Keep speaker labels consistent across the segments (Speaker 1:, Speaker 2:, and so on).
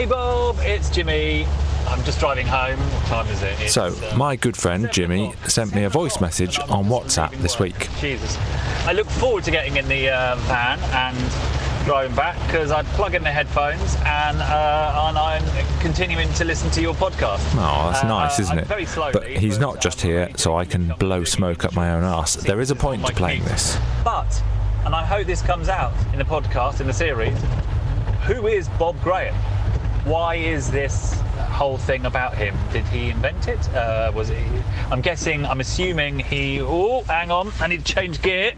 Speaker 1: Hey Bob, it's Jimmy. I'm just driving home. What time is it? It's,
Speaker 2: So,
Speaker 1: uh,
Speaker 2: my good friend Jimmy sent me a voice message on WhatsApp this week.
Speaker 1: Jesus. I look forward to getting in the uh, van and driving back because I'd plug in the headphones and, uh, and I'm continuing to listen to your podcast.
Speaker 2: Oh, that's
Speaker 1: Uh,
Speaker 2: nice, isn't it?
Speaker 1: Very slowly,
Speaker 2: But he's not just here so I can blow smoke up my own arse. There is a point to playing this.
Speaker 1: But, and I hope this comes out in the podcast, in the series, who is Bob Graham? Why is this whole thing about him? Did he invent it? Uh, was it? I'm guessing, I'm assuming he. Oh, hang on, I need to change gear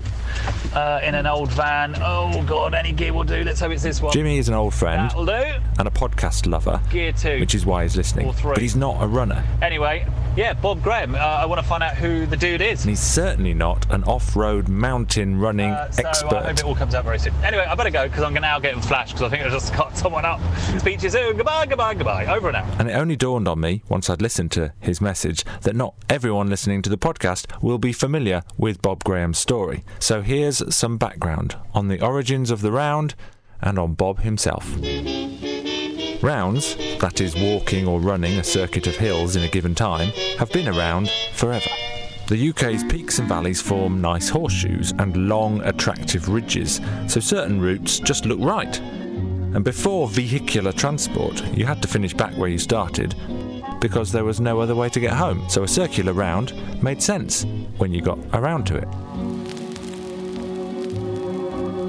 Speaker 1: uh, in an old van. Oh, God, any gear will do. Let's hope it's this one.
Speaker 2: Jimmy is an old friend
Speaker 1: That'll do.
Speaker 2: and a podcast lover,
Speaker 1: Gear two.
Speaker 2: which is why he's listening.
Speaker 1: Or three.
Speaker 2: But he's not a runner.
Speaker 1: Anyway, yeah, Bob Graham. Uh, I want to find out who the dude is.
Speaker 2: And he's certainly not an off road mountain running
Speaker 1: Uh, so I hope
Speaker 2: expert.
Speaker 1: it all comes out very soon. Anyway, I better go because I'm going to now getting flashed because I think I just got someone up. Speeches soon. Goodbye, goodbye, goodbye. Over and out.
Speaker 2: And it only dawned on me, once I'd listened to his message, that not everyone listening to the podcast will be familiar with Bob Graham's story. So here's some background on the origins of the round and on Bob himself. Rounds, that is walking or running a circuit of hills in a given time, have been around forever. The UK's peaks and valleys form nice horseshoes and long, attractive ridges, so certain routes just look right. And before vehicular transport, you had to finish back where you started because there was no other way to get home. So a circular round made sense when you got around to it.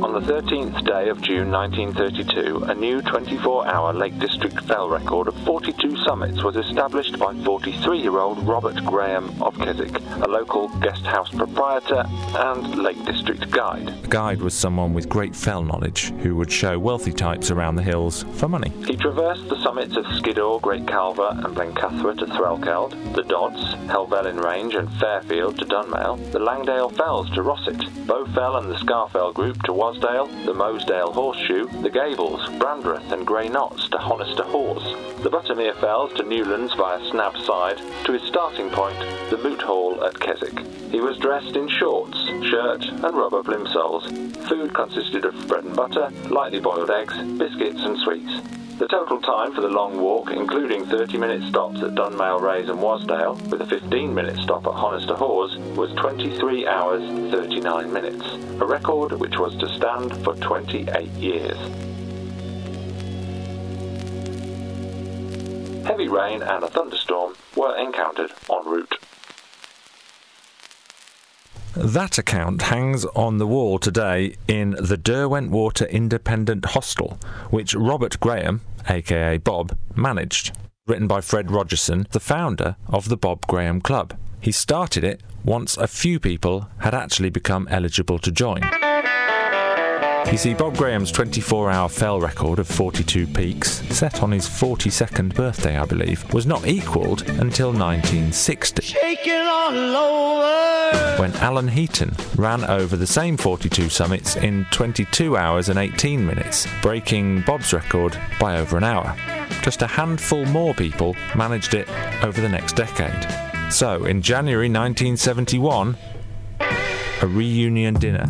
Speaker 3: On the 13th day of June 1932, a new 24-hour Lake District fell record of 42 summits was established by 43-year-old Robert Graham of Keswick, a local guest house proprietor and Lake District guide.
Speaker 2: A guide was someone with great fell knowledge who would show wealthy types around the hills for money.
Speaker 3: He traversed the summits of Skiddaw, Great Calva and Blencathra to Threlkeld, the Dodds, Helvellyn Range and Fairfield to Dunmail, the Langdale Fells to Rossett, Bowfell and the Scafell Group to Wasdale, the Mosedale Horseshoe, the Gables, Brandreth and Grey Knots to Honister Hause, the Buttermere Fells to Newlands via Snab Side, to his starting point, the Moot Hall at Keswick. He was dressed in shorts, shirt and rubber plimsolls. Food consisted of bread and butter, lightly boiled eggs, biscuits and sweets. The total time for the long walk, including 30 minute stops at Dunmail Raise and Wasdale, with a 15 minute stop at Honister Hause, was 23 hours 39 minutes, a record which was to stand for 28 years. Heavy rain and a thunderstorm were encountered en route.
Speaker 2: That account hangs on the wall today in the Derwentwater Independent Hostel, which Robert Graham, aka Bob, managed. Written by Fred Rogerson, the founder of the Bob Graham Club. He started it once a few people had actually become eligible to join. You see, Bob Graham's 24 hour fell record of 42 peaks, set on his 42nd birthday, I believe, was not equalled until 1960 when Alan Heaton ran over the same 42 summits in 22 hours and 18 minutes, breaking Bob's record by over an hour. Just a handful more people managed it over the next decade. So, in January 1971, a reunion dinner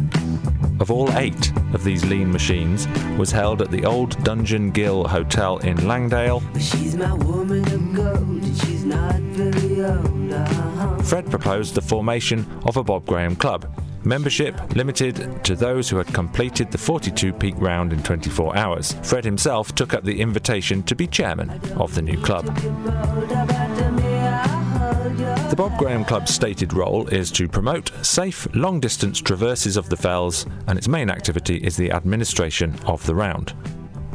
Speaker 2: of all eight of these lean machines was held at the old Dungeon Gill Hotel in Langdale.
Speaker 4: She's my woman of gold, she's not very old. Uh-huh.
Speaker 2: Fred proposed the formation of a Bob Graham Club. Membership limited to those who had completed the 42 peak round in 24 hours. Fred himself took up the invitation to be chairman of the new club. The Bob Graham Club's stated role is to promote safe, long distance traverses of the fells, and its main activity is the administration of the round.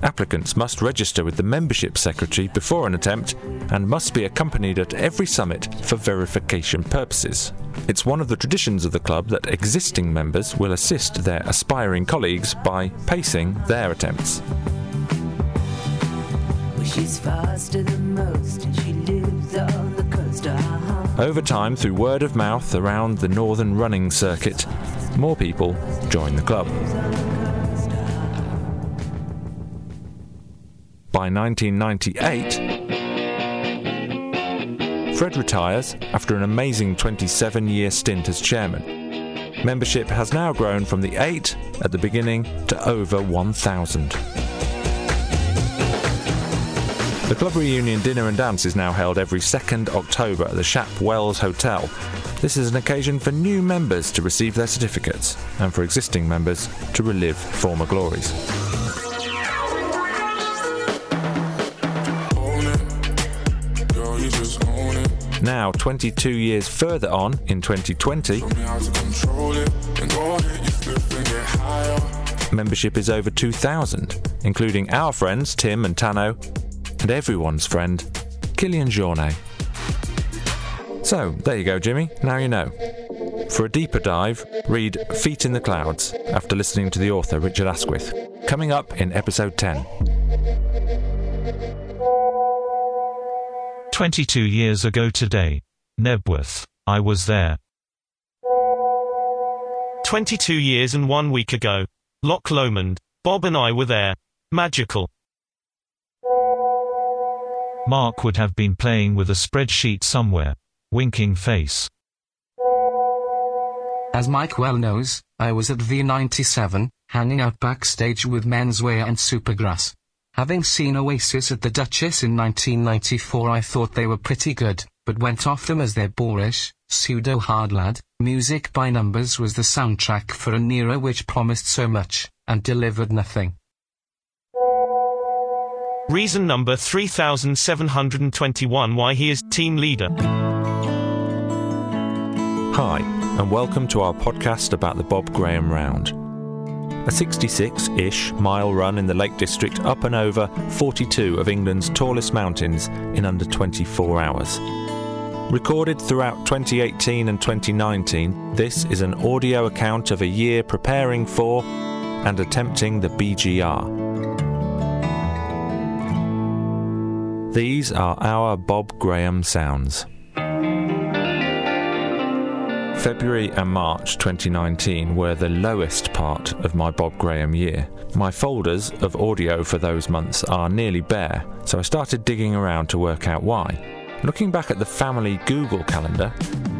Speaker 2: Applicants must register with the membership secretary before an attempt and must be accompanied at every summit for verification purposes. It's one of the traditions of the club that existing members will assist their aspiring colleagues by pacing their attempts.
Speaker 4: Well, she's faster than most, and she lives on the coast.
Speaker 2: Over time, through word of mouth around the northern running circuit, more people join the club. By 1998, Fred retires after an amazing 27 year stint as chairman. Membership has now grown from the 8 at the beginning to over 1,000. The club reunion dinner and dance is now held every second October at the Shap Wells Hotel. This is an occasion for new members to receive their certificates and for existing members to relive former glories. Now, 22 years further on, in 2020,
Speaker 5: Show me how to control it. And go hit your flip and get higher.
Speaker 2: membership is over 2,000, including our friends Tim and Tano, and everyone's friend, Kilian Jornet. So, there you go, Jimmy. Now you know. For a deeper dive, read Feet in the Clouds after listening to the author Richard Askwith. Coming up in episode 10.
Speaker 6: 22 years ago today. Knebworth. I was there.
Speaker 7: 22 years and one week ago. Loch Lomond. Bob and I were there. Magical.
Speaker 6: Mark would have been playing with a spreadsheet somewhere. Winking face.
Speaker 8: As Mike well knows, I was at V97, hanging out backstage with Menswear and Supergrass. Having seen Oasis at the Duchess in 1994 I thought they were pretty good, but went off them as their boorish, pseudo hard lad, music by numbers was the soundtrack for an era which promised so much, and delivered nothing.
Speaker 7: Reason number 3721 why he is team leader.
Speaker 2: Hi, and welcome to our podcast about the Bob Graham Round. A 66 ish mile run in the Lake District up and over 42 of England's tallest mountains in under 24 hours. Recorded throughout 2018 and 2019, this is an audio account of a year preparing for and attempting the BGR. These are our Bob Graham sounds. February and March 2019 were the lowest part of my Bob Graham year. My folders of audio for those months are nearly bare, so I started digging around to work out why. Looking back at the family Google calendar,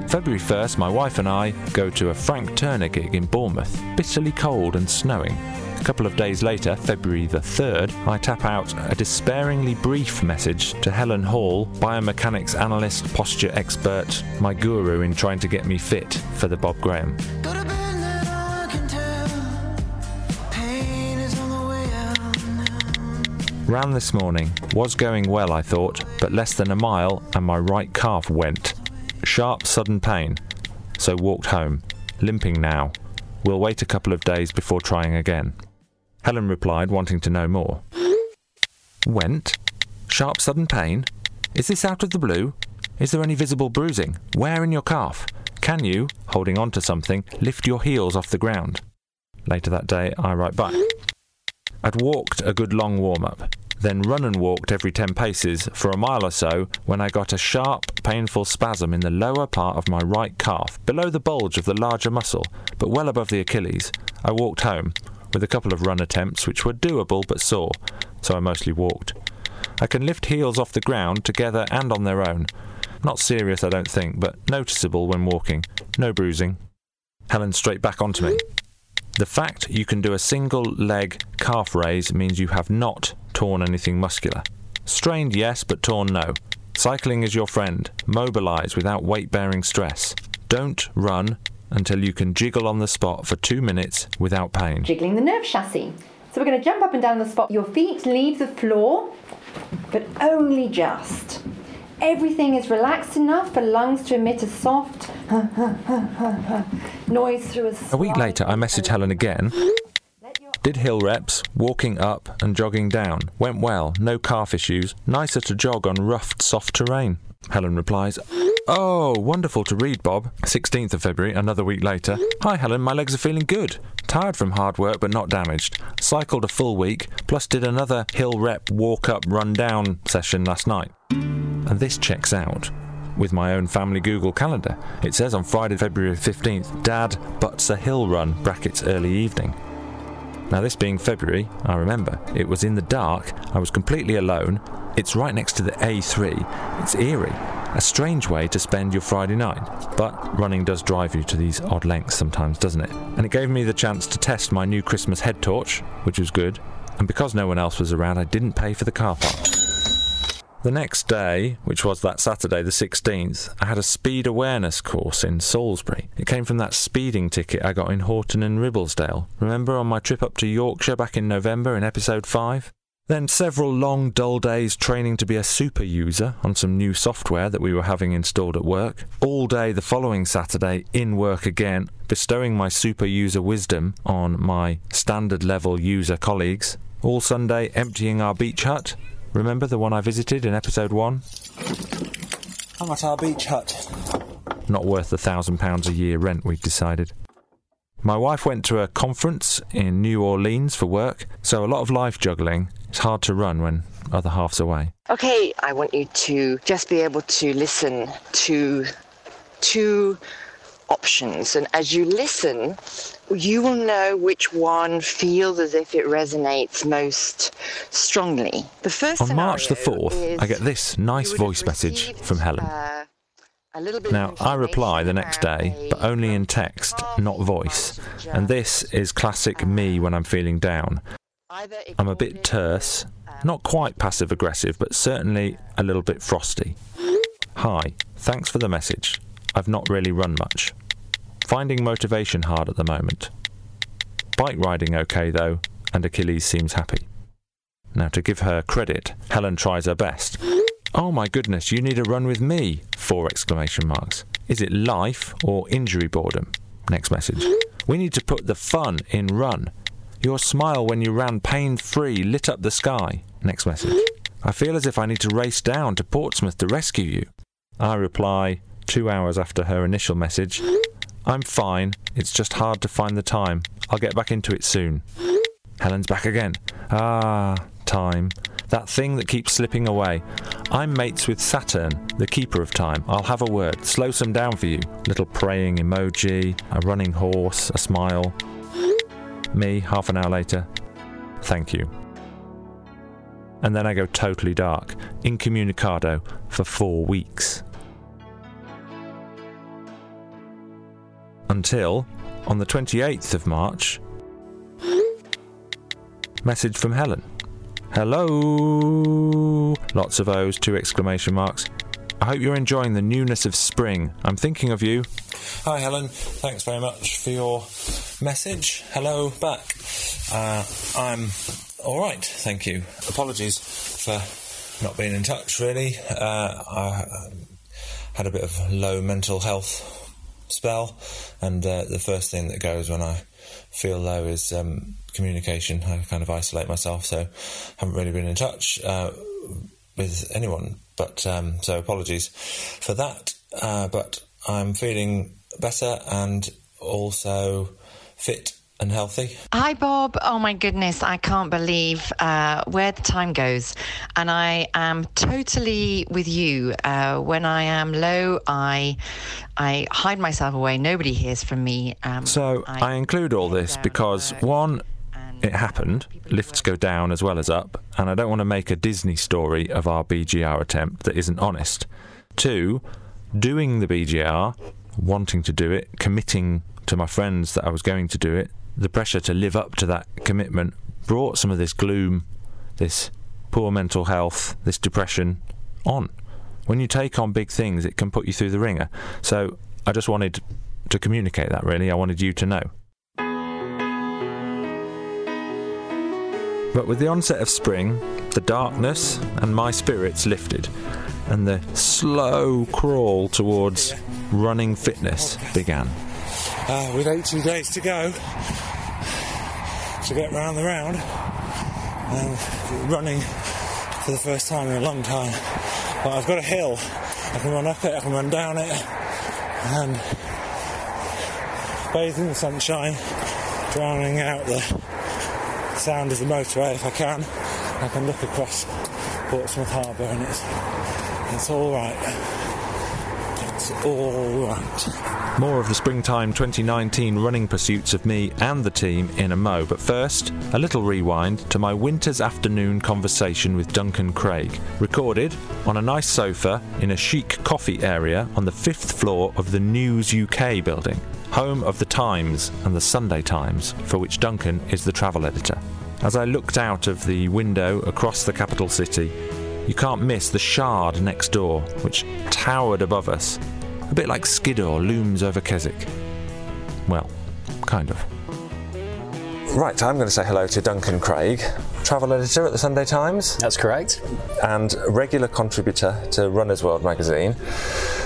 Speaker 2: February 1st, my wife and I go to a Frank Turner gig in Bournemouth, bitterly cold and snowing. A couple of days later, February the 3rd, I tap out a despairingly brief message to Helen Hall, biomechanics analyst, posture expert, my guru in trying to get me fit for the Bob Graham. Ran this morning, was going well, I thought, but less than a mile and my right calf went. Sharp, sudden pain. So walked home, limping now. We'll wait a couple of days before trying again. Helen replied, wanting to know more. Went? Sharp, sudden pain? Is this out of the blue? Is there any visible bruising? Where in your calf? Can you, holding on to something, lift your heels off the ground? Later that day, I write back. I'd walked a good long warm up, then run and walked every 10 paces for a mile or so when I got a sharp, painful spasm in the lower part of my right calf, below the bulge of the larger muscle, but well above the Achilles. I walked home, with a couple of run attempts which were doable but sore, so I mostly walked. I can lift heels off the ground together and on their own. Not serious, I don't think, but noticeable when walking. No bruising. Helen straight back onto me. The fact you can do a single leg calf raise means you have not torn anything muscular. Strained, yes, but torn, no. Cycling is your friend. Mobilise without weight bearing stress. Don't run until you can jiggle on the spot for two minutes without pain.
Speaker 9: jiggling the nerve chassis. So we're going to jump up and down the spot. Your feet leave the floor, but only just. Everything is relaxed enough for lungs to emit a soft noise through a.
Speaker 2: A week later, I message Helen again. Did hill reps, walking up and jogging down. Went well, no calf issues. Nicer to jog on rough, soft terrain. Helen replies, Oh, wonderful to read, Bob. 16th of February, another week later. Hi, Helen, my legs are feeling good. Tired from hard work, but not damaged. Cycled a full week, plus did another hill rep, walk up, run down session last night. And this checks out with my own family Google calendar. It says on Friday, February 15th, Dad butts a hill run, brackets early evening. Now, this being February, I remember, it was in the dark, I was completely alone. It's right next to the A3. It's eerie. A strange way to spend your Friday night. But running does drive you to these odd lengths sometimes, doesn't it? And it gave me the chance to test my new Christmas head torch, which was good. And because no one else was around, I didn't pay for the car park. The next day, which was that Saturday, the 16th, I had a speed awareness course in Salisbury. It came from that speeding ticket I got in Horton and Ribblesdale. Remember on my trip up to Yorkshire back in November in episode 5? Then several long, dull days training to be a super user on some new software that we were having installed at work. All day the following Saturday in work again, bestowing my super user wisdom on my standard level user colleagues. All Sunday emptying our beach hut. Remember the one I visited in episode 1?
Speaker 10: I'm at our beach hut.
Speaker 2: Not worth the thousand pounds a year rent, we'd decided. My wife went to a conference in New Orleans for work, so a lot of life juggling. It's hard to run when other half's away.
Speaker 11: Okay, I want you to just be able to listen to two options. And as you listen, you will know which one feels as if it resonates most strongly. The first
Speaker 2: On March the 4th, I get this nice voice message from Helen.
Speaker 11: uh, a little bit
Speaker 2: Now, I reply the next day, but only in text, not voice. And this is classic me when I'm feeling down. I'm a bit terse, not quite passive aggressive, but certainly a little bit frosty. Hi, thanks for the message. I've not really run much. Finding motivation hard at the moment. Bike riding okay though, and Achilles seems happy. Now, to give her credit, Helen tries her best. Oh my goodness, you need a run with me! Four exclamation marks. Is it life or injury boredom? Next message. We need to put the fun in run. Your smile when you ran pain free lit up the sky. Next message. I feel as if I need to race down to Portsmouth to rescue you. I reply, two hours after her initial message. I'm fine, it's just hard to find the time. I'll get back into it soon. Helen's back again. Ah, time. That thing that keeps slipping away. I'm mates with Saturn, the keeper of time. I'll have a word. Slow some down for you. Little praying emoji, a running horse, a smile. Me, half an hour later. Thank you. And then I go totally dark, incommunicado, for four weeks. Until, on the 28th of March, message from Helen. Hello! Lots of O's, two exclamation marks. I hope you're enjoying the newness of spring. I'm thinking of you.
Speaker 10: Hi, Helen. Thanks very much for your message. Hello back. Uh, I'm all right, thank you. Apologies for not being in touch, really. Uh, I um, had a bit of low mental health spell, and uh, the first thing that goes when I feel low is um, communication. I kind of isolate myself, so haven't really been in touch uh, with anyone. But um, so apologies for that. Uh, but I'm feeling better and also fit and healthy.
Speaker 11: Hi, Bob. Oh my goodness, I can't believe uh, where the time goes. And I am totally with you. Uh, when I am low, I I hide myself away. Nobody hears from me. Um,
Speaker 2: So I include all this because one, it happened, lifts go down as well as up, and I don't want to make a Disney story of our BGR attempt that isn't honest. Two, doing the BGR, wanting to do it, committing to my friends that I was going to do it, the pressure to live up to that commitment brought some of this gloom, this poor mental health, this depression on. When you take on big things, it can put you through the ringer. So I just wanted to communicate that, really. I wanted you to know. But with the onset of spring, the darkness and my spirits lifted, and the slow crawl towards running fitness began.
Speaker 10: Uh, with 80 days to go to get round the round, and running for the first time in a long time. But I've got a hill. I can run up it, I can run down it, and bathe in the sunshine, drowning out the sound of the motorway if I can. I can look across Portsmouth Harbour, and it's it's all right. It's all right.
Speaker 2: More of the springtime 2019 running pursuits of me and the team in a mo. But first, a little rewind to my winter's afternoon conversation with Duncan Craig, recorded on a nice sofa in a chic coffee area on the fifth floor of the News UK building, home of the Times and the Sunday Times, for which Duncan is the travel editor. As I looked out of the window across the capital city,
Speaker 10: you can't miss the Shard next door, which towered above us, a bit like Skiddaw looms over Keswick. Well, kind of. Right, I'm going to say hello to Duncan Craig, travel editor at the Sunday Times.
Speaker 12: That's correct.
Speaker 10: And regular contributor to Runner's World magazine.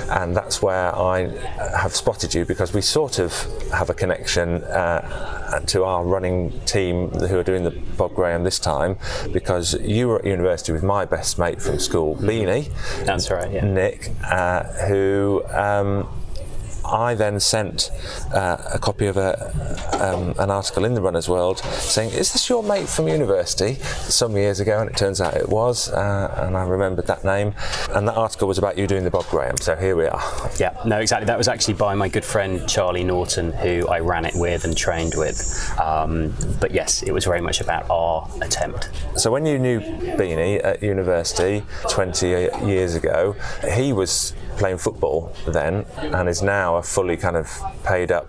Speaker 10: And that's where I have spotted you because we sort of have a connection uh, to our running team who are doing the Bob Graham this time because you were at university with my best mate from school, Beanie.
Speaker 12: That's right, yeah.
Speaker 10: Nick, uh, who. Um, I then sent uh, a copy of a, um, an article in the Runner's World saying, "Is this your mate from university?" Some years ago, and it turns out it was, uh, and I remembered that name. And that article was about you doing the Bob Graham. So here we are.
Speaker 12: Yeah, no, exactly. That was actually by my good friend Charlie Norton, who I ran it with and trained with. Um, but yes, it was very much about our attempt.
Speaker 10: So when you knew Beanie at university 20 years ago, he was playing football then and is now a fully kind of paid up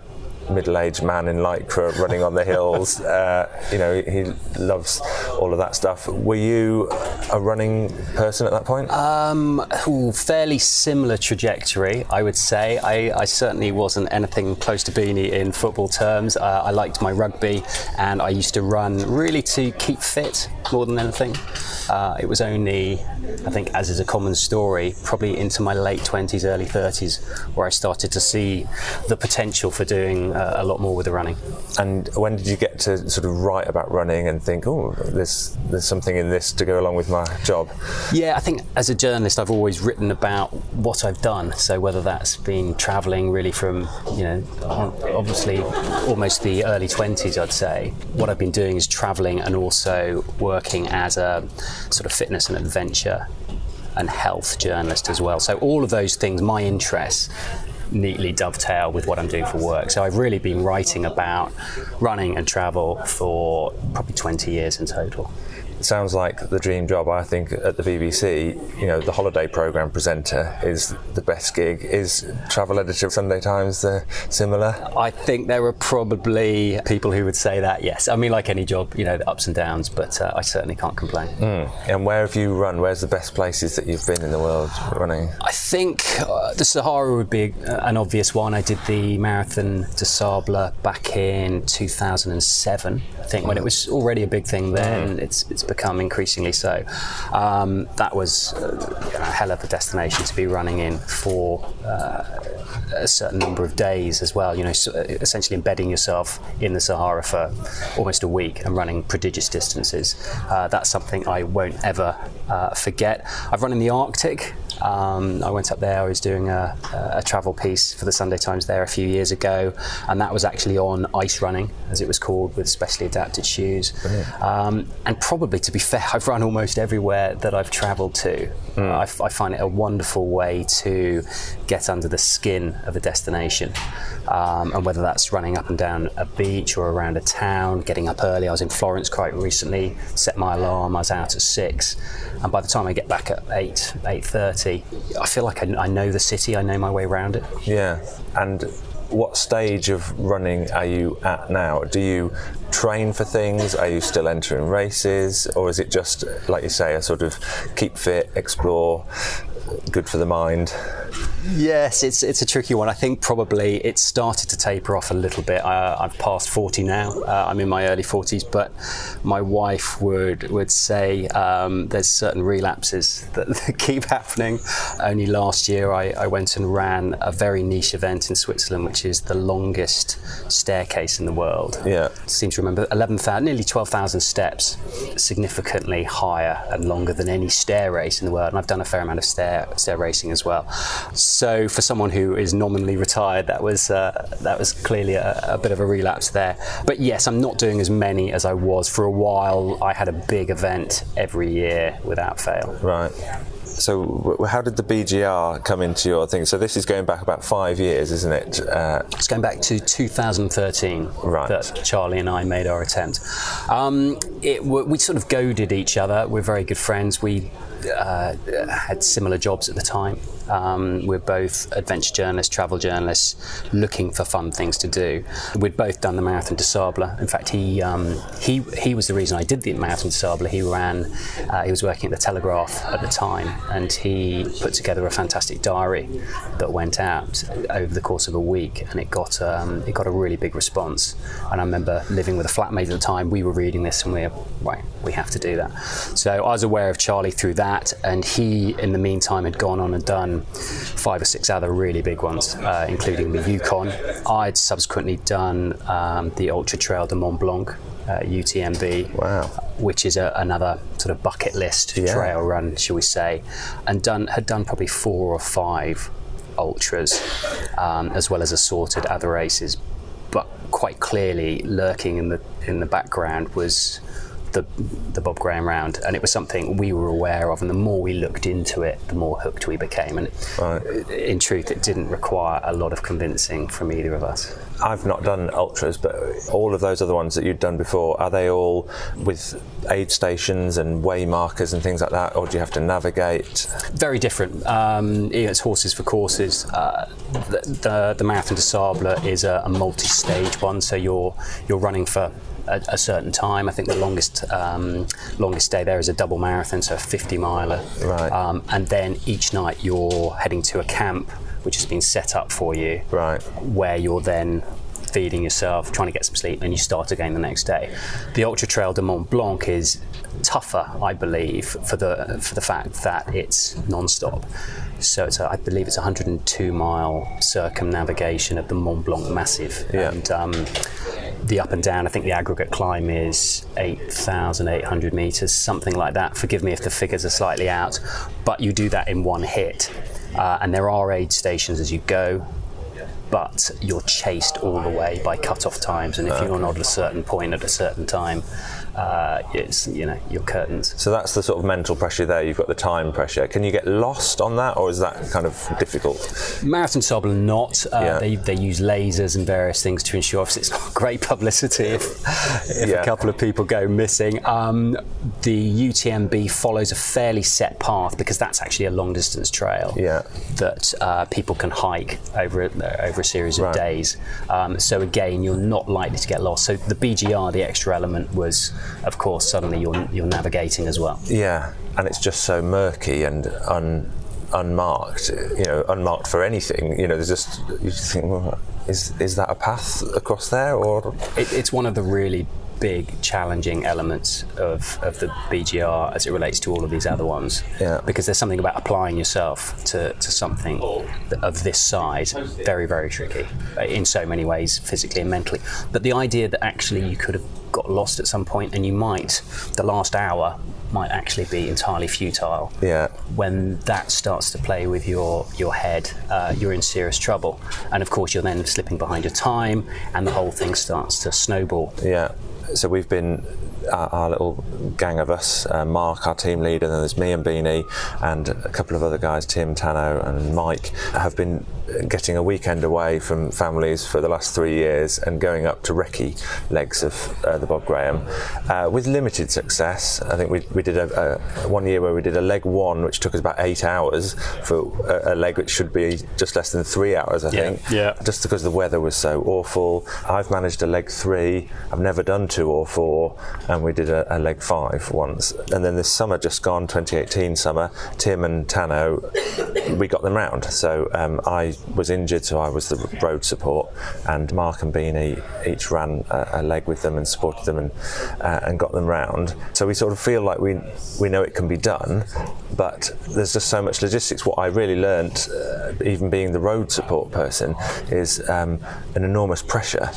Speaker 10: middle-aged man in lycra running on the hills uh, you know he loves all of that stuff were you a running person at that point
Speaker 12: Um, ooh, fairly similar trajectory, I would say. I, I certainly wasn't anything close to Beanie in football terms. Uh, I liked my rugby, and I used to run really to keep fit more than anything. Uh, it was only, I think, as is a common story, probably into my late 20s, early 30s, where I started to see the potential for doing uh, a lot more with the running.
Speaker 10: and when did you get to sort of write about running and think oh there's there's something in this to go along with my job
Speaker 12: Yeah, I think as a journalist, I've always written about what I've done. So whether that's been travelling really from, you know, obviously almost the early 20s, I'd say. What I've been doing is travelling and also working as a sort of fitness and adventure and health journalist as well. So all of those things, my interests neatly dovetail with what I'm doing for work. So I've really been writing about running and travel for probably 20 years in total.
Speaker 10: Sounds like the dream job. I think at the BBC, you know, the holiday program presenter is the best gig. Is travel editor of Sunday Times the similar?
Speaker 12: I think there are probably people who would say that, yes. I mean, like any job, you know, the ups and downs, but uh, I certainly can't complain.
Speaker 10: Mm. And where have you run? Where's the best places that you've been in the world running?
Speaker 12: I think uh, the Sahara would be uh, an obvious one. I did the Marathon de Sable back in 2007. I think when it was already a big thing then, it's it's become increasingly so. Um, that was uh, a hell of a destination to be running in for uh, a certain number of days as well. You know, so essentially embedding yourself in the Sahara for almost a week and running prodigious distances. Uh, that's something I won't ever uh, forget. I've run in the Arctic. Um, I went up there. I was doing a, a travel piece for the Sunday Times there a few years ago, and that was actually on ice running, as it was called, with specially adapted shoes. Um, and probably, to be fair, I've run almost everywhere that I've travelled to. I, f- I find it a wonderful way to get under the skin of a destination, um, and whether that's running up and down a beach or around a town, getting up early. I was in Florence quite recently. Set my alarm. I was out at six, and by the time I get back at eight, eight thirty, I feel like I, I know the city. I know my way around it.
Speaker 10: Yeah. And what stage of running are you at now? Do you train for things? Are you still entering races? Or is it just, like you say, a sort of keep fit, explore, good for the mind?
Speaker 12: Yes, it's it's a tricky one. I think probably it started to taper off a little bit. I, I've passed 40 now. Uh, I'm in my early 40s, but my wife would would say um, there's certain relapses that, that keep happening. Only last year, I, I went and ran a very niche event in Switzerland, which is the longest staircase in the world.
Speaker 10: Yeah.
Speaker 12: seem to remember 11,000, nearly 12,000 steps, significantly higher and longer than any stair race in the world. And I've done a fair amount of stair stair racing as well. So for someone who is nominally retired, that was uh, that was clearly a, a bit of a relapse there. But yes, I'm not doing as many as I was for a while. I had a big event every year without fail.
Speaker 10: Right. so how did the BGR come into your thing? So this is going back about five years, isn't it? Uh,
Speaker 12: It's going back to 2013
Speaker 10: Right.
Speaker 12: that Charlie and I made our attempt. Um, it, we sort of goaded each other. We're very good friends. We uh, had similar jobs at the time. Um, we're both adventure journalists, travel journalists, looking for fun things to do. We'd both done the Marathon de Sable. In fact, he um, he he was the reason I did the Marathon de Sable. He ran. Uh, he was working at the Telegraph at the time, and he put together a fantastic diary that went out over the course of a week, and it got um, it got a really big response. And I remember living with a flatmate at the time. We were reading this, and we were right. We have to do that. So I was aware of Charlie through that, and he, in the meantime, had gone on and done five or six other really big ones, uh, including the Yukon. I'd subsequently done um, the Ultra Trail de Mont Blanc, uh, UTMB.
Speaker 10: Wow.
Speaker 12: Which is a, another sort of bucket list
Speaker 10: Yeah.
Speaker 12: trail run, shall we say, and done had done probably four or five ultras, um, as well as assorted other races. But quite clearly, lurking in the in the background was the the Bob Graham round, and it was something we were aware of. And the more we looked into it, the more hooked we became. And in truth, it didn't require a lot of convincing from either of us.
Speaker 10: I've not done ultras, but all of those other ones that you'd done before, are they all with aid stations and way markers and things like that, or do you have to navigate?
Speaker 12: Very different. Um, it's horses for courses. Uh, the, the, the Marathon de Sable is a, a multi-stage one, so you're you're running for a, a certain time. I think the longest um, longest day there is a double marathon, so a 50 miler.
Speaker 10: Right.
Speaker 12: Um, and then each night you're heading to a camp which has been set up for you.
Speaker 10: Right.
Speaker 12: Where you're then feeding yourself, trying to get some sleep, and you start again the next day. The Ultra Trail de Mont Blanc is tougher, I believe, for the for the fact that it's non-stop. So it's a, I believe it's a 102 mile circumnavigation of the Mont Blanc Massif,
Speaker 10: Yeah.
Speaker 12: and um, the up and down. I think the aggregate climb is 8,800 meters, something like that. Forgive me if the figures are slightly out, but you do that in one hit. Uh, and there are aid stations as you go, but you're chased all the way by cut-off times. And if you're not at a certain point at a certain time, uh, it's you know your curtains.
Speaker 10: So that's the sort of mental pressure there. You've got the time pressure. Can you get lost on that, or is that kind of difficult?
Speaker 12: Marathon Sable not. Uh,
Speaker 10: Yeah.
Speaker 12: they, they use lasers and various things to ensure obviously it's not great publicity if, if
Speaker 10: Yeah.
Speaker 12: a couple of people go missing. Um, the UTMB follows a fairly set path because that's actually a long distance trail
Speaker 10: Yeah.
Speaker 12: that uh, people can hike over a, over a series of
Speaker 10: Right.
Speaker 12: days. Um, so again, you're not likely to get lost. So the BGR, the extra element was, of course, suddenly you're you're navigating as well.
Speaker 10: Yeah, and it's just so murky and un, unmarked. You know, unmarked for anything. You know, there's just you just think, well, is is that a path across there, or
Speaker 12: It, it's one of the really big, challenging elements of, of the BGR as it relates to all of these other ones.
Speaker 10: Yeah.
Speaker 12: Because there's something about applying yourself to, to something of this size, very, very tricky uh, in so many ways, physically and mentally. But the idea that actually you could have got lost at some point and you might, the last hour might actually be entirely futile
Speaker 10: yeah,
Speaker 12: when that starts to play with your your head, uh, you're in serious trouble. And of course, you're then slipping behind your time, and the whole thing starts to snowball.
Speaker 10: yeah. So we've been our, our little gang of us, uh, Mark, our team leader, and then there's me and Beanie, and a couple of other guys, Tim, Tano, and Mike, have been getting a weekend away from families for the last three years and going up to recce legs of uh, the Bob Graham uh, with limited success. I think we, we did a, a one year where we did a leg one, which took us about eight hours for a, a leg which should be just less than three hours, I
Speaker 12: Yeah,
Speaker 10: think.
Speaker 12: yeah.
Speaker 10: Just because the weather was so awful. I've managed a leg three. I've never done two or four, and we did a, a leg five once. And then this summer, just gone, 2018 summer, Tim and Tano, we got them round. So um, I was injured, so I was the road support, and Mark and Beanie each ran a, a leg with them and supported them and uh, and got them round. So we sort of feel like we we know it can be done, but there's just so much logistics. What I really learnt, uh, even being the road support person, is um, an enormous pressure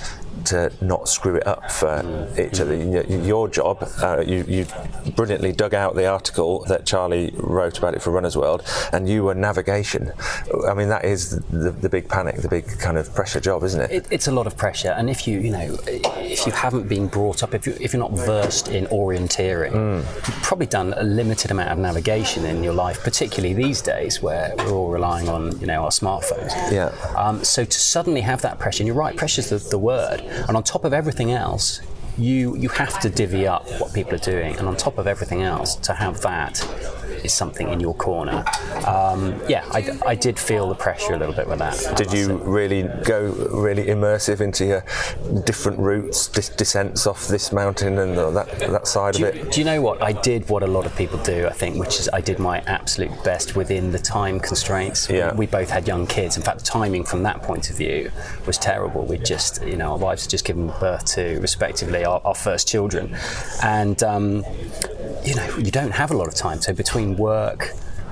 Speaker 10: to not screw it up for each other. Y- Your job, uh, you, you brilliantly dug out the article that Charlie wrote about it for Runner's World, and you were navigation. I mean, that is the, the big panic, the big kind of pressure job, isn't it?
Speaker 12: It, it's a lot of pressure, and if you, you know, if you haven't been brought up, if, you, if you're not versed in orienteering, you've probably done a limited amount of navigation in your life, particularly these days where we're all relying on you know our smartphones.
Speaker 10: Yeah.
Speaker 12: Um, so to suddenly have that pressure, and you're right, pressure's the, the word, and on top of everything else, you you have to divvy up what people are doing, and on top of everything else, to have that is something in your corner. Um, yeah, I, I did feel the pressure a little bit with that.
Speaker 10: Did you really go really immersive into your different routes, dis- descents off this mountain and that that side
Speaker 12: do
Speaker 10: of
Speaker 12: you,
Speaker 10: it?
Speaker 12: do you know what I did? What a lot of people do, I think, which is I did my absolute best within the time constraints.
Speaker 10: Yeah.
Speaker 12: We, we both had young kids. In fact, the timing from that point of view was terrible. We just, you know, our wives had just given birth to, respectively, our, our first children, and um, you know, you don't have a lot of time. So between work.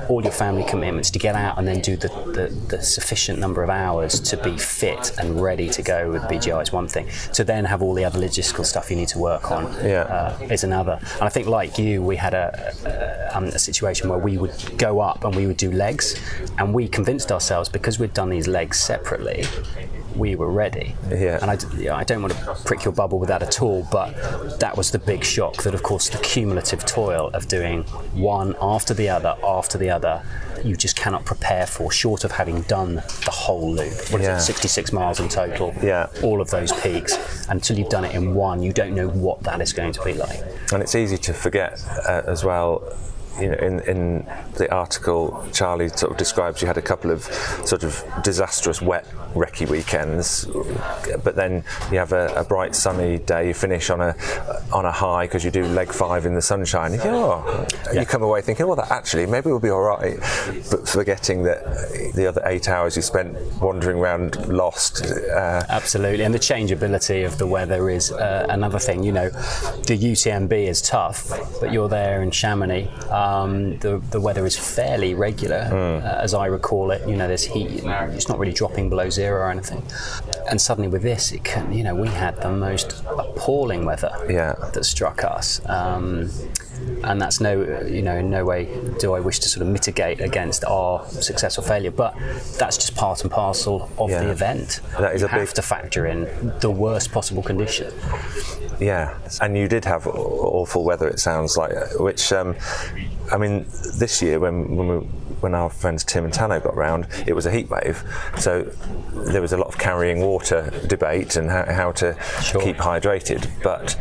Speaker 12: All your family commitments to get out and then do the, the, the sufficient number of hours to be fit and ready to go with BGR is one thing. To then have all the other logistical stuff you need to work on
Speaker 10: Yeah.
Speaker 12: uh, is another. And I think, like you, we had a, a, um, a situation where we would go up and we would do legs, and we convinced ourselves because we'd done these legs separately, we were ready.
Speaker 10: Yeah.
Speaker 12: And I, d- yeah, I don't want to prick your bubble with that at all, but that was the big shock that, of course, the cumulative toil of doing one after the other after the other. You just cannot prepare for, short of having done the whole loop. What is
Speaker 10: Yeah.
Speaker 12: it, 66 miles in total?
Speaker 10: Yeah.
Speaker 12: All of those peaks. Until you've done it in one, you don't know what that is going to be like.
Speaker 10: And it's easy to forget uh, as well. You know, in, in the article, Charlie sort of describes you had a couple of sort of disastrous wet recce weekends, but then you have a, a bright sunny day. You finish on a on a high because you do leg five in the sunshine. You go, oh, you come away thinking, well, that actually maybe we'll be all right, but forgetting that the other eight hours you spent wandering around lost. Uh,
Speaker 12: Absolutely, and the changeability of the weather is uh, another thing. You know, the UTMB is tough, but you're there in Chamonix. Um, the the weather is fairly regular, uh, as I recall it. You know, there's heat. It's not really dropping below zero or anything. And suddenly with this, it can. You know, we had the most appalling weather
Speaker 10: Yeah.
Speaker 12: that struck us. Um, and that's no, you know, in no way do I wish to sort of mitigate against our success or failure, but that's just part and parcel of
Speaker 10: Yeah.
Speaker 12: the event.
Speaker 10: That is
Speaker 12: you
Speaker 10: a
Speaker 12: have
Speaker 10: big-
Speaker 12: to factor in the worst possible condition.
Speaker 10: Yeah, and you did have awful weather. It sounds like, which um, I mean, this year when when, we, when our friends Tim and Tano got round, it was a heat wave. So there was a lot of carrying water debate and how, how to keep hydrated. But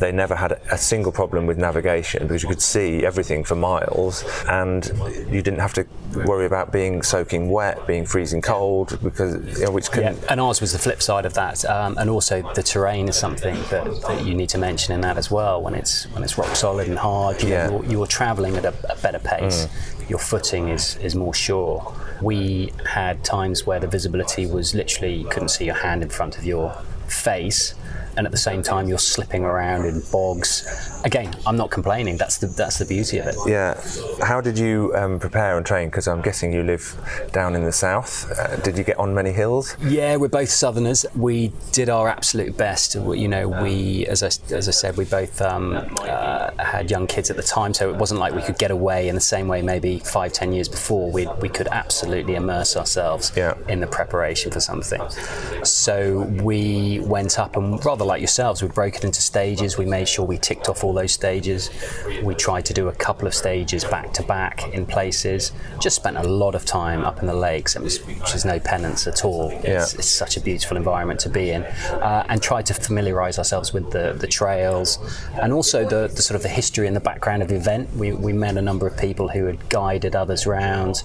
Speaker 10: they never had a, a single problem with navigation because you could see everything for miles, and you didn't have to worry about being soaking wet, being freezing cold, because you know, which can
Speaker 12: Yeah, and ours was the flip side of that, um, and also the terrain is something that, that you need to mention in that as well. When it's when it's rock solid and hard, you
Speaker 10: Yeah.
Speaker 12: know, you're, you're travelling at a, a better pace. Your footing is is more sure. We had times where the visibility was literally you couldn't see your hand in front of your face. And at the same time, you're slipping around in bogs. Again, I'm not complaining. That's the that's the beauty of it.
Speaker 10: Yeah. How did you um, prepare and train? Because I'm guessing you live down in the south. Uh, did you get on many hills?
Speaker 12: Yeah, we're both Southerners. We did our absolute best. You know, we, as I, as I said, we both um, uh, had young kids at the time, so it wasn't like we could get away in the same way maybe five, ten years before. We, we could absolutely immerse ourselves in the preparation for something. So we went up and rather like yourselves, we broke it into stages. We made sure we ticked off all those stages. We tried to do a couple of stages back to back in places. Just spent a lot of time up in the lakes, which is no penance at all. It's,
Speaker 10: Yeah.
Speaker 12: it's such a beautiful environment to be in, uh, and tried to familiarise ourselves with the, the trails and also the, the sort of the history and the background of the event. We, we met a number of people who had guided others round,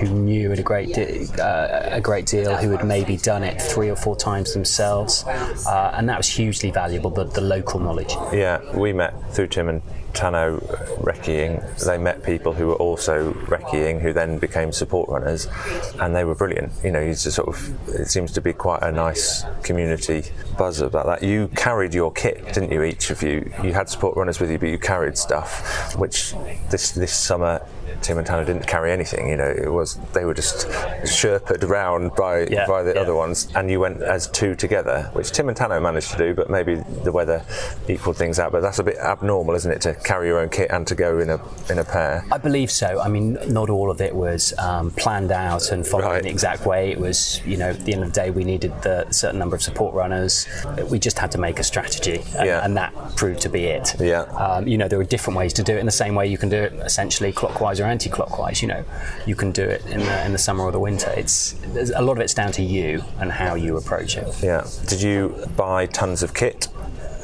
Speaker 12: who knew it a great de- uh, a great deal, who had maybe done it three or four times themselves, uh, and that was hugely valuable. The, the local knowledge.
Speaker 10: Yeah, we met through Tim and Tano recceing. They met people who were also recceing, who then became support runners, and they were brilliant. You know, it's just sort of it seems to be quite a nice community buzz about that. You carried your kit, didn't you? Each of you, you had support runners with you, but you carried stuff, which this this summer Tim and Tano didn't carry anything. You know, it was they were just sherped around by
Speaker 12: Yeah,
Speaker 10: by the
Speaker 12: yeah.
Speaker 10: other ones, and you went as two together, which Tim and Tano managed to do, but maybe the weather equaled things out. But that's a bit abnormal, isn't it, to carry your own kit and to go in a in a pair?
Speaker 12: I believe so. I mean, not all of it was um, planned out and followed in the exact way. It was, you know, at the end of the day, we needed the certain number of support runners. We just had to make a strategy, and,
Speaker 10: Yeah.
Speaker 12: and that proved to be it.
Speaker 10: Yeah.
Speaker 12: Um, you know, there are different ways to do it. In the same way, you can do it essentially clockwise anti-clockwise. You know, you can do it in the in the summer or the winter. It's a lot of it's down to you and how you approach it.
Speaker 10: Yeah. Did you buy tons of kit?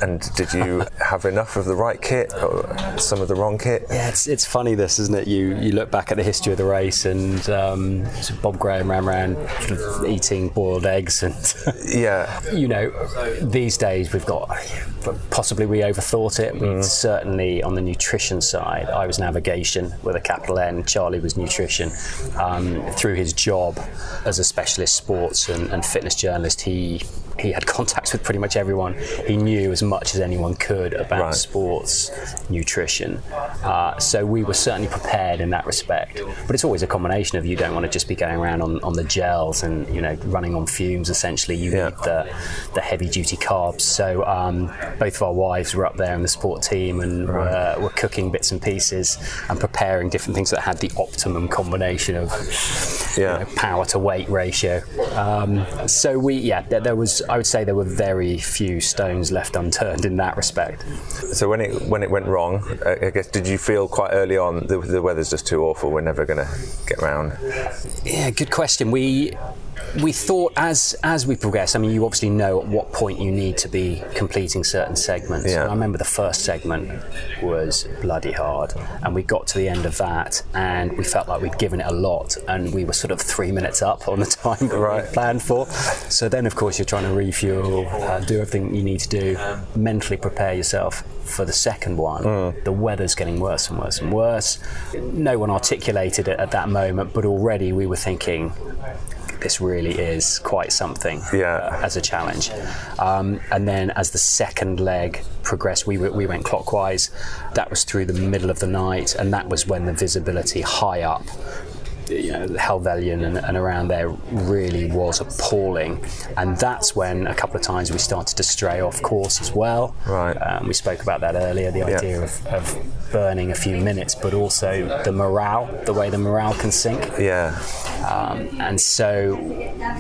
Speaker 10: And did you have enough of the right kit or some of the wrong kit?
Speaker 12: Yeah, it's, it's funny this, isn't it? You you look back at the history of the race, and um, so Bob Graham ran around sort of eating boiled eggs, and
Speaker 10: yeah,
Speaker 12: you know, these days we've got possibly we overthought it. We certainly on the nutrition side, I was navigation with a capital N. Charlie was nutrition. Um, through his job as a specialist sports and, and fitness journalist, he he had contacts with pretty much everyone. He knew as much as anyone could about
Speaker 10: Right.
Speaker 12: sports nutrition. Uh, so we were certainly prepared in that respect. But it's always a combination of you don't want to just be going around on, on the gels and you know running on fumes. Essentially, you need the the heavy duty carbs. So um, both of our wives were up there in the sport team and were, were cooking bits and pieces and preparing different things that had the optimum combination of you know, power to weight ratio. Um, so we yeah there, there was I would say there were very few stones left unturned in that respect.
Speaker 10: So when it when it went wrong, I I guess did you feel quite early on the, the weather's just too awful? We're never going to get round.
Speaker 12: Yeah, good question. We we thought as as we progress. I mean, you obviously know at what point you need to be completing certain segments.
Speaker 10: Yeah.
Speaker 12: I remember the first segment was bloody hard, and we got to the end of that, and we felt like we'd given it a lot, and we were sort of three minutes up on the time that we planned for. So then, of course, you're trying to refuel, uh, do everything you need to do, mentally prepare yourself for the second one. The weather's getting worse and worse and worse. No one articulated it at that moment, but already we were thinking this really is quite something uh, as a challenge. Um, and then as the second leg progressed, we, were, we went clockwise. That was through the middle of the night, and that was when the visibility high up. You know, Helvellyn and, and around there really was appalling, and that's when a couple of times we started to stray off course as well.
Speaker 10: Right.
Speaker 12: Um, we spoke about that earlier. The
Speaker 10: Yeah.
Speaker 12: idea of, of burning a few minutes, but also the morale, the way the morale can sink.
Speaker 10: Yeah.
Speaker 12: Um, and so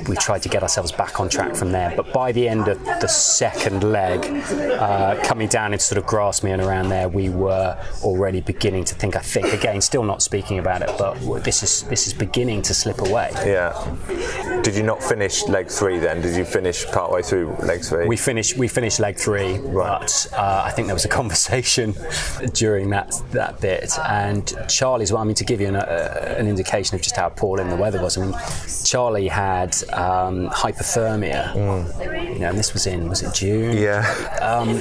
Speaker 12: we tried to get ourselves back on track from there. But by the end of the second leg, uh, coming down into sort of Grasmere and around there, we were already beginning to think. I think again, still not speaking about it, but this is this is beginning to slip away.
Speaker 10: Yeah. Did you not finish leg three then? Did you finish partway through leg three?
Speaker 12: We finished we finished leg three, but uh, I think there was a conversation during that that bit. And Charlie's well. I mean, to give you an, uh, an indication of just how appalling the weather was. I mean, Charlie had um, hypothermia. You know, and this was in was it June?
Speaker 10: Yeah.
Speaker 12: Um,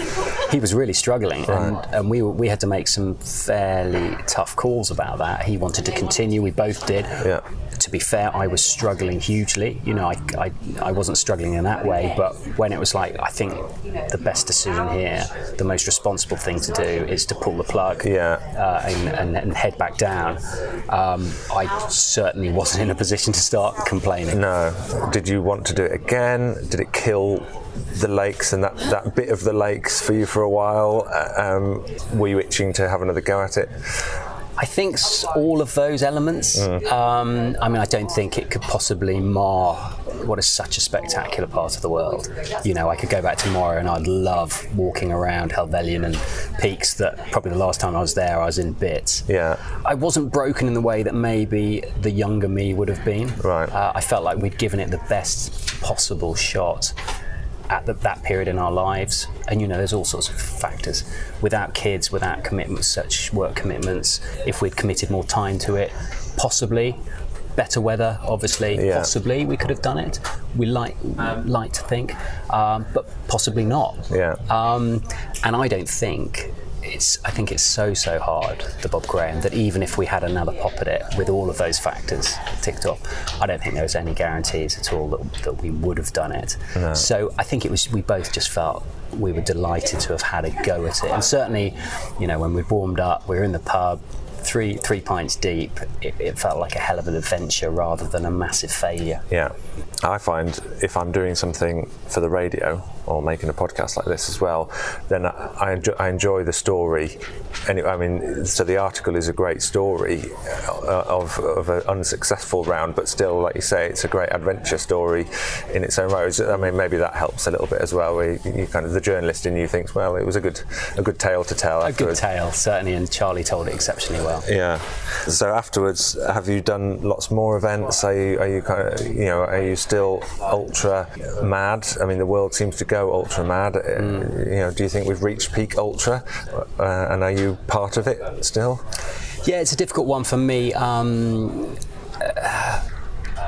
Speaker 12: he was really struggling, and, and we we had to make some fairly tough calls about that. He wanted to continue. We both did.
Speaker 10: Yeah.
Speaker 12: To be fair, I was struggling hugely. You know, I, I, I wasn't struggling in that way, but when it was like, I think the best decision here, the most responsible thing to do is to pull the plug
Speaker 10: Yeah.
Speaker 12: uh, and, and, and head back down. Um, I certainly wasn't in a position to start complaining.
Speaker 10: No. Did you want to do it again? Did it kill the lakes and that, that bit of the lakes for you for a while? Uh, Um, were you itching to have another go at it?
Speaker 12: I think all of those elements. Um, I mean, I don't think it could possibly mar what is such a spectacular part of the world. You know, I could go back tomorrow and I'd love walking around Helvellyn and peaks that probably the last time I was there I was in bits.
Speaker 10: Yeah.
Speaker 12: I wasn't broken in the way that maybe the younger me would have been.
Speaker 10: Right.
Speaker 12: Uh, I felt like we'd given it the best possible shot at the, that period in our lives. And you know, there's all sorts of factors. Without kids, without commitments, such work commitments, if we'd committed more time to it, possibly. Better weather, obviously,
Speaker 10: Yeah.
Speaker 12: possibly we could have done it. We like like to think, um, but possibly not.
Speaker 10: Yeah.
Speaker 12: Um, and I don't think it's. I think it's so so hard, the Bob Graham, that even if we had another pop at it with all of those factors ticked off, I don't think there was any guarantees at all that, that we would have done it.
Speaker 10: No.
Speaker 12: So I think it was. We both just felt we were delighted to have had a go at it, and certainly, you know, when we warmed up, we were in the pub. three three pints deep, it, it felt like a hell of an adventure rather than a massive failure.
Speaker 10: Yeah, I find if I'm doing something for the radio or making a podcast like this as well, then I enjoy, I enjoy the story. Anyway, I mean, so the article is a great story uh, of, of an unsuccessful round, but still, like you say, it's a great adventure story in its own right. I mean, maybe that helps a little bit as well. Where you, you kind of the journalist in you thinks, well, it was a good a good tale to tell.
Speaker 12: A good tale, certainly, and Charlie told it exceptionally well.
Speaker 10: Yeah. So afterwards, have you done lots more events? Are you, are you kind of, you know, are you still ultra mad? I mean, the world seems to go ultra mad. Uh, You know, do you think we've reached peak ultra? Uh, and are you part of it still?
Speaker 12: Yeah, it's a difficult one for me. Um, uh,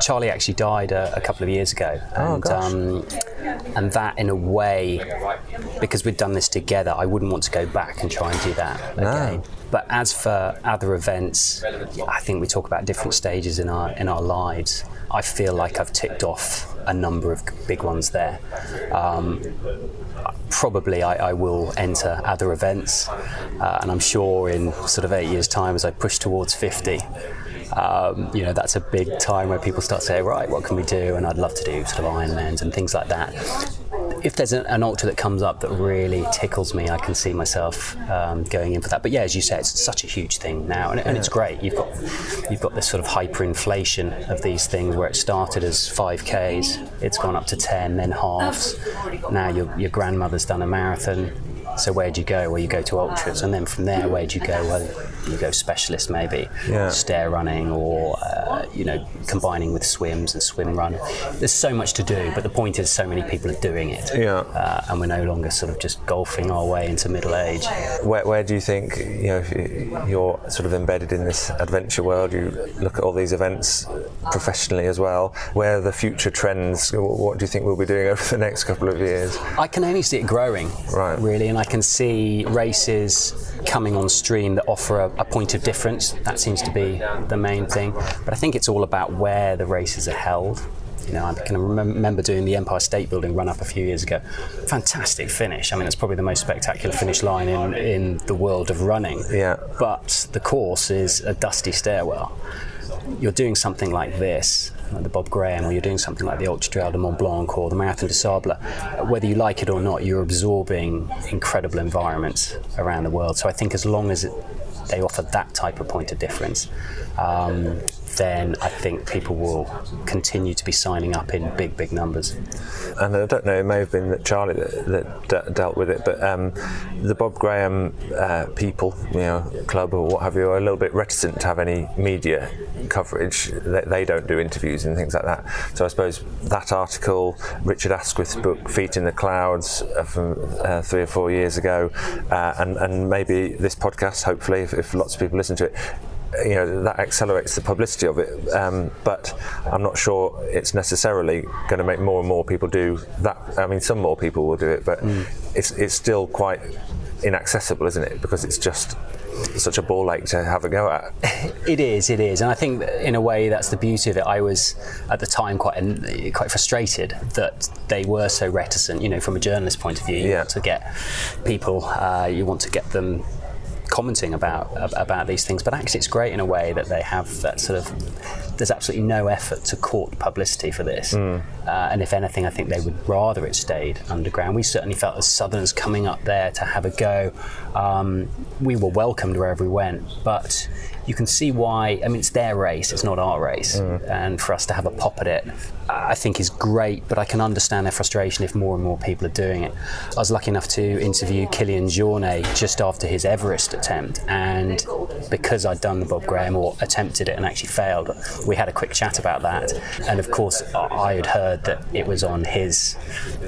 Speaker 12: Charlie actually died a, a couple of years ago,
Speaker 10: Oh,
Speaker 12: and
Speaker 10: gosh.
Speaker 12: um, and that, in a way, because we'd done this together, I wouldn't want to go back and try and do that
Speaker 10: No.
Speaker 12: again. But as for other events, I think we talk about different stages in our in our lives. I feel like I've ticked off a number of big ones there. Um, probably I, I will enter other events, uh, and I'm sure in sort of eight years' time, as I push towards 50, um, you know, that's a big time where people start saying, right, what can we do? And I'd love to do sort of Ironmans and things like that. If there's an, an ultra that comes up that really tickles me, I can see myself um, going in for that. But yeah, as you say, it's such a huge thing now, and, and it's great. You've got you've got this sort of hyperinflation of these things where it started as 5Ks, it's gone up to 10, then halves. Now your your grandmother's done a marathon. So where'd you go? Well, you go to ultras, and then from there, where'd you go? Well, you go specialist maybe,
Speaker 10: Yeah.
Speaker 12: stair running, or uh, you know, combining with swims and swim run. There's so much to do, but the point is, so many people are doing it,
Speaker 10: Yeah.
Speaker 12: uh, and we're no longer sort of just golfing our way into middle age.
Speaker 10: Where, where do you think you know you're sort of embedded in this adventure world? You look at all these events professionally as well. Where are the future trends? What do you think we'll be doing over the next couple of years?
Speaker 12: I can only see it growing,
Speaker 10: Right.
Speaker 12: really, and I can see races coming on stream that offer a, a point of difference. That seems to be the main thing. But I think it's all about where the races are held. You know, I can remember doing the Empire State Building run up a few years ago. Fantastic finish. I mean, it's probably the most spectacular finish line in, in the world of running.
Speaker 10: Yeah.
Speaker 12: But the course is a dusty stairwell. You're doing something like this, like the Bob Graham, or you're doing something like the Ultra Trail de Mont Blanc or the Marathon de Sable. Whether you like it or not, you're absorbing incredible environments around the world. So I think as long as it, they offer that type of point of difference, um, then I think people will continue to be signing up in big, big numbers.
Speaker 10: and I don't know, it may have been that Charlie that, that de- dealt with it, but um, the Bob Graham uh, people, you know, club or what have you, are a little bit reticent to have any media coverage. They, they don't do interviews and things like that. So I suppose that article, Richard Askwith's book, Feet in the Clouds, uh, from uh, three or four years ago, uh, and, and maybe this podcast, hopefully, if, if lots of people listen to it, you know that accelerates the publicity of it. Um, but I'm not sure it's necessarily going to make more and more people do that. I mean some more people will do it but it's it's still quite inaccessible isn't it? Because it's just such a ball ache to have a go at.
Speaker 12: It is, it is, and I think in a way that's the beauty of it. I was at the time quite quite frustrated that they were so reticent. You know, from a journalist point of view, you want to get people, uh, you want to get them commenting about about these things. But actually, it's great in a way that they have that sort of. There's absolutely no effort to court publicity for this, uh, and if anything, I think they would rather it stayed underground. We certainly felt as Southerners coming up there to have a go. Um, we were welcomed wherever we went, but you can see why. I mean, it's their race; it's not our race, and for us to have a pop at it, I think is great. But I can understand their frustration if more and more people are doing it. I was lucky enough to interview Kilian Jornet just after his Everest attempt, and because I'd done the Bob Graham or attempted it and actually failed, we had a quick chat about that. And of course, I had heard that it was on his,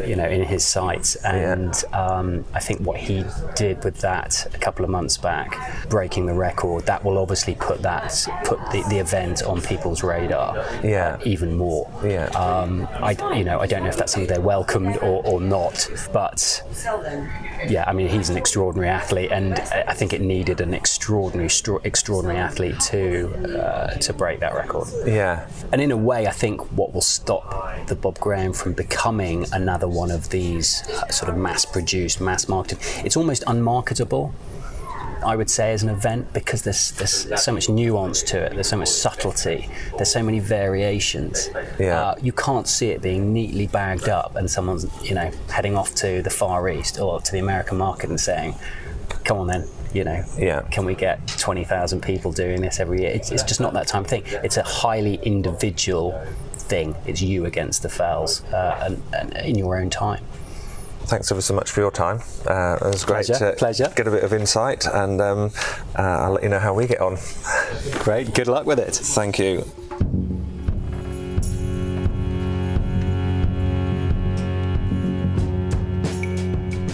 Speaker 12: you know, in his sights. and um, I think what he did with that a couple of months back, breaking the record, that will obviously put that put the, the event on people's radar,
Speaker 10: yeah,
Speaker 12: even more.
Speaker 10: Yeah.
Speaker 12: Um, I, you know, I don't know if that's something they're welcomed or, or not, but yeah, I mean, he's an extraordinary athlete, and I think it needed an extraordinary, extraordinary athlete to uh, to break that record.
Speaker 10: Yeah
Speaker 12: And in a way, I think what will stop the Bob Graham from becoming another one of these uh, sort of mass-produced, mass-marketed, it's almost unmarketable. I would say, as an event because there's there's so much nuance to it. There's so much subtlety. There's so many variations.
Speaker 2: Yeah.
Speaker 12: Uh, you can't see it being neatly bagged up and someone's you know heading off to the Far East or to the American market and saying, "Come on then." You know,
Speaker 2: Yeah.
Speaker 12: can we get 20,000 people doing this every year? It's, it's just not that of thing. It's a highly individual thing. It's you against the fells uh, and, and in your own time.
Speaker 2: Thanks ever so much for your time. Uh, it was great
Speaker 12: Pleasure,
Speaker 2: to
Speaker 12: pleasure.
Speaker 2: get a bit of insight, and um, uh, I'll let you know how we get on.
Speaker 12: Great. Good luck with it.
Speaker 2: Thank you.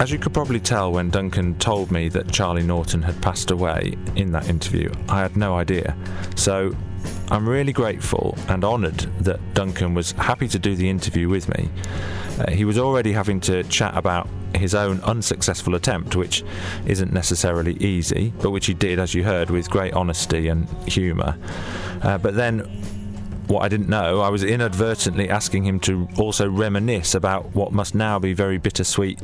Speaker 2: As you could probably tell when Duncan told me that Charlie Norton had passed away in that interview, I had no idea. So I'm really grateful and honoured that Duncan was happy to do the interview with me. Uh, he was already having to chat about his own unsuccessful attempt, which isn't necessarily easy, but which he did, as you heard, with great honesty and humour. Uh, but then what I didn't know, I was inadvertently asking him to also reminisce about what must now be very bittersweet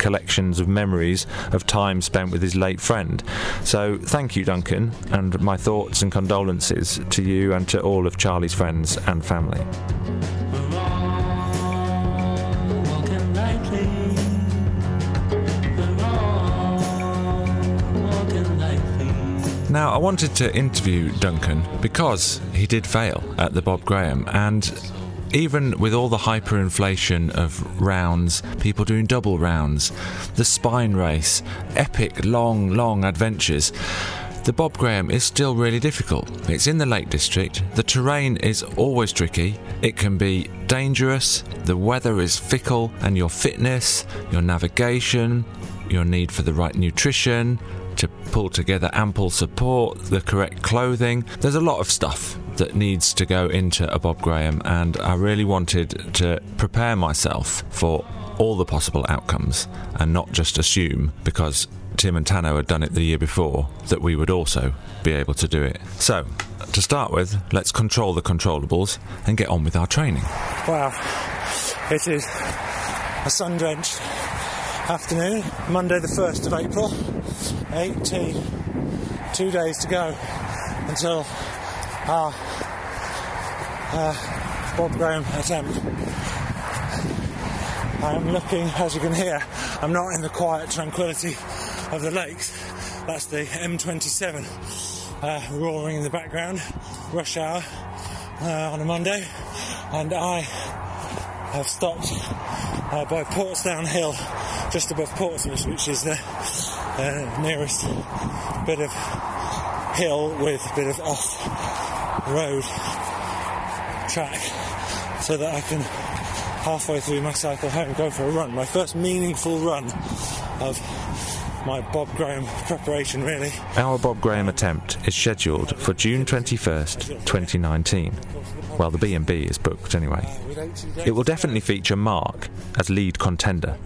Speaker 2: collections of memories of time spent with his late friend. So thank you, Duncan, and my thoughts and condolences to you and to all of Charlie's friends and family. Now, I wanted to interview Duncan because he did fail at the Bob Graham, and even with all the hyperinflation of rounds, people doing double rounds, the spine race, epic, long, long adventures, the Bob Graham is still really difficult. It's in the Lake District, the terrain is always tricky, it can be dangerous, the weather is fickle, and your fitness, your navigation, your need for the right nutrition, to pull together ample support, the correct clothing. There's a lot of stuff that needs to go into a Bob Graham, and I really wanted to prepare myself for all the possible outcomes and not just assume because Tim and Tano had done it the year before that we would also be able to do it. So, to start with, let's control the controllables and get on with our training.
Speaker 13: Wow, it is a sun drenched afternoon, Monday the 1st of April, 18. Two days to go until our uh, Bob Graham attempt. I am looking, as you can hear, I'm not in the quiet tranquility of the lakes. That's the M27 uh, roaring in the background, rush hour uh, on a Monday, and I have stopped uh, by Portsdown Hill, just above Portsmouth, which is the uh, nearest bit of hill with a bit of off road track, so that I can halfway through my cycle home go for a run. My first meaningful run of my Bob Graham preparation, really.
Speaker 2: Our Bob Graham attempt is scheduled for June 21st, 2019. Well, the B&B is booked anyway. It will definitely feature Mark as lead contender,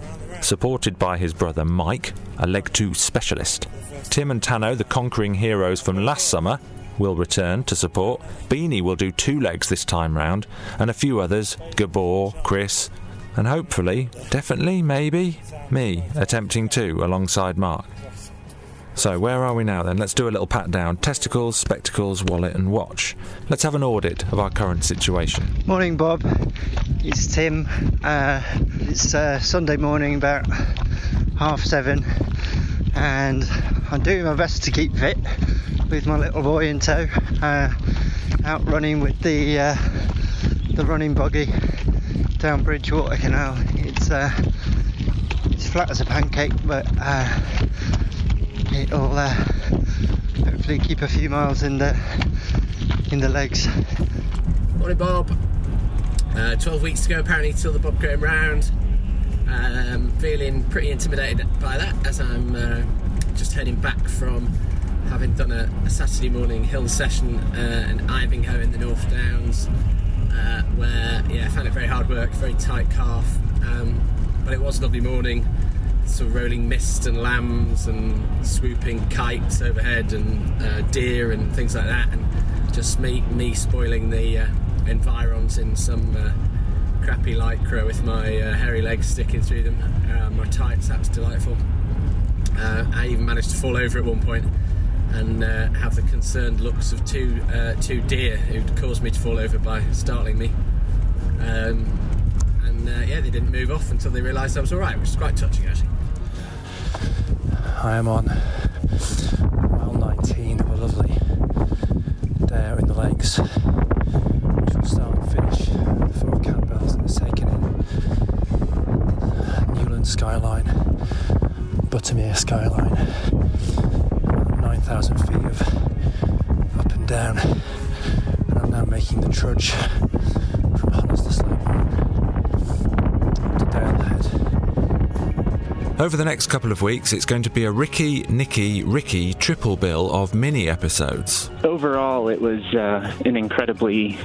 Speaker 2: supported by his brother Mike, a leg 2 specialist. Tim and Tano, the conquering heroes from last summer, will return to support. Beanie will do two legs this time round, and a few others, Gabor, Chris, and hopefully, definitely, maybe, me, attempting two alongside Mark. So, where are we now then? Let's do a little pat down. Testicles, spectacles, wallet, and watch. Let's have an audit of our current situation.
Speaker 14: Morning, Bob. It's Tim. Uh, it's uh, Sunday morning, about half seven, and I'm doing my best to keep fit with my little boy in tow. Uh, out running with the uh, the running buggy down Bridgewater Canal. It's uh, it's flat as a pancake, but uh, it'll uh, hopefully keep a few miles in the in the legs.
Speaker 15: Morning, Bob. Uh, 12 weeks to go, apparently, till the Bob Graham round. Um, feeling pretty intimidated by that as I'm uh, just heading back from having done a, a Saturday morning hill session uh, in Ivinghoe in the North Downs, uh, where yeah, I found it very hard work, very tight calf, um, but it was a lovely morning. Sort of rolling mist and lambs and swooping kites overhead and uh, deer and things like that, and just me me spoiling the uh, environs in some uh, crappy lycra with my uh, hairy legs sticking through them. Uh, my tights, that was delightful. Uh, I even managed to fall over at one point and uh, have the concerned looks of two uh, two deer who'd caused me to fall over by startling me. Um, and uh, yeah, they didn't move off until they realised I was all right, which is quite touching actually.
Speaker 16: I am on mile 19 of a lovely day out in the lakes, which will start and finish at the foot of Catbells and it's taken in Skyline, Buttermere skyline, 9,000 feet of up and down, and I'm now making the trudge from Honest to Slakemoor to Dalehead.
Speaker 2: Over the next couple of weeks, it's going to be a Ricky, Nicky, Ricky triple bill of mini episodes.
Speaker 17: Overall, it was uh, an incredibly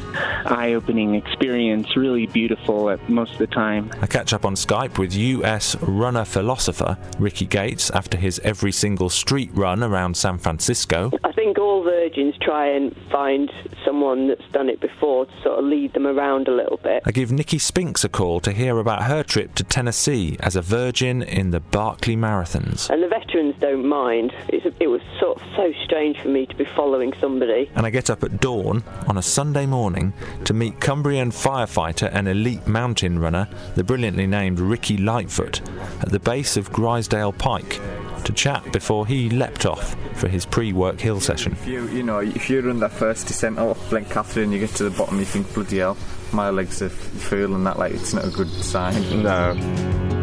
Speaker 17: eye opening experience, really beautiful at most of the time.
Speaker 2: I catch up on Skype with US runner philosopher Ricky Gates after his every single street run around San Francisco.
Speaker 18: I think try and find someone that's done it before to sort of lead them around a little bit.
Speaker 2: I give Nicky Spinks a call to hear about her trip to Tennessee as a virgin in the Barkley Marathons.
Speaker 18: And the veterans don't mind. It was sort of so strange for me to be following somebody.
Speaker 2: And I get up at dawn on a Sunday morning to meet Cumbrian firefighter and elite mountain runner, the brilliantly named Ricky Lightfoot, at the base of Grisedale Pike to chat before he leapt off for his pre-work hill session.
Speaker 19: If you, you know, if you run that first descent up Blencathra, you get to the bottom, you think, bloody hell, my legs are feeling that like it's not a good sign.
Speaker 2: No.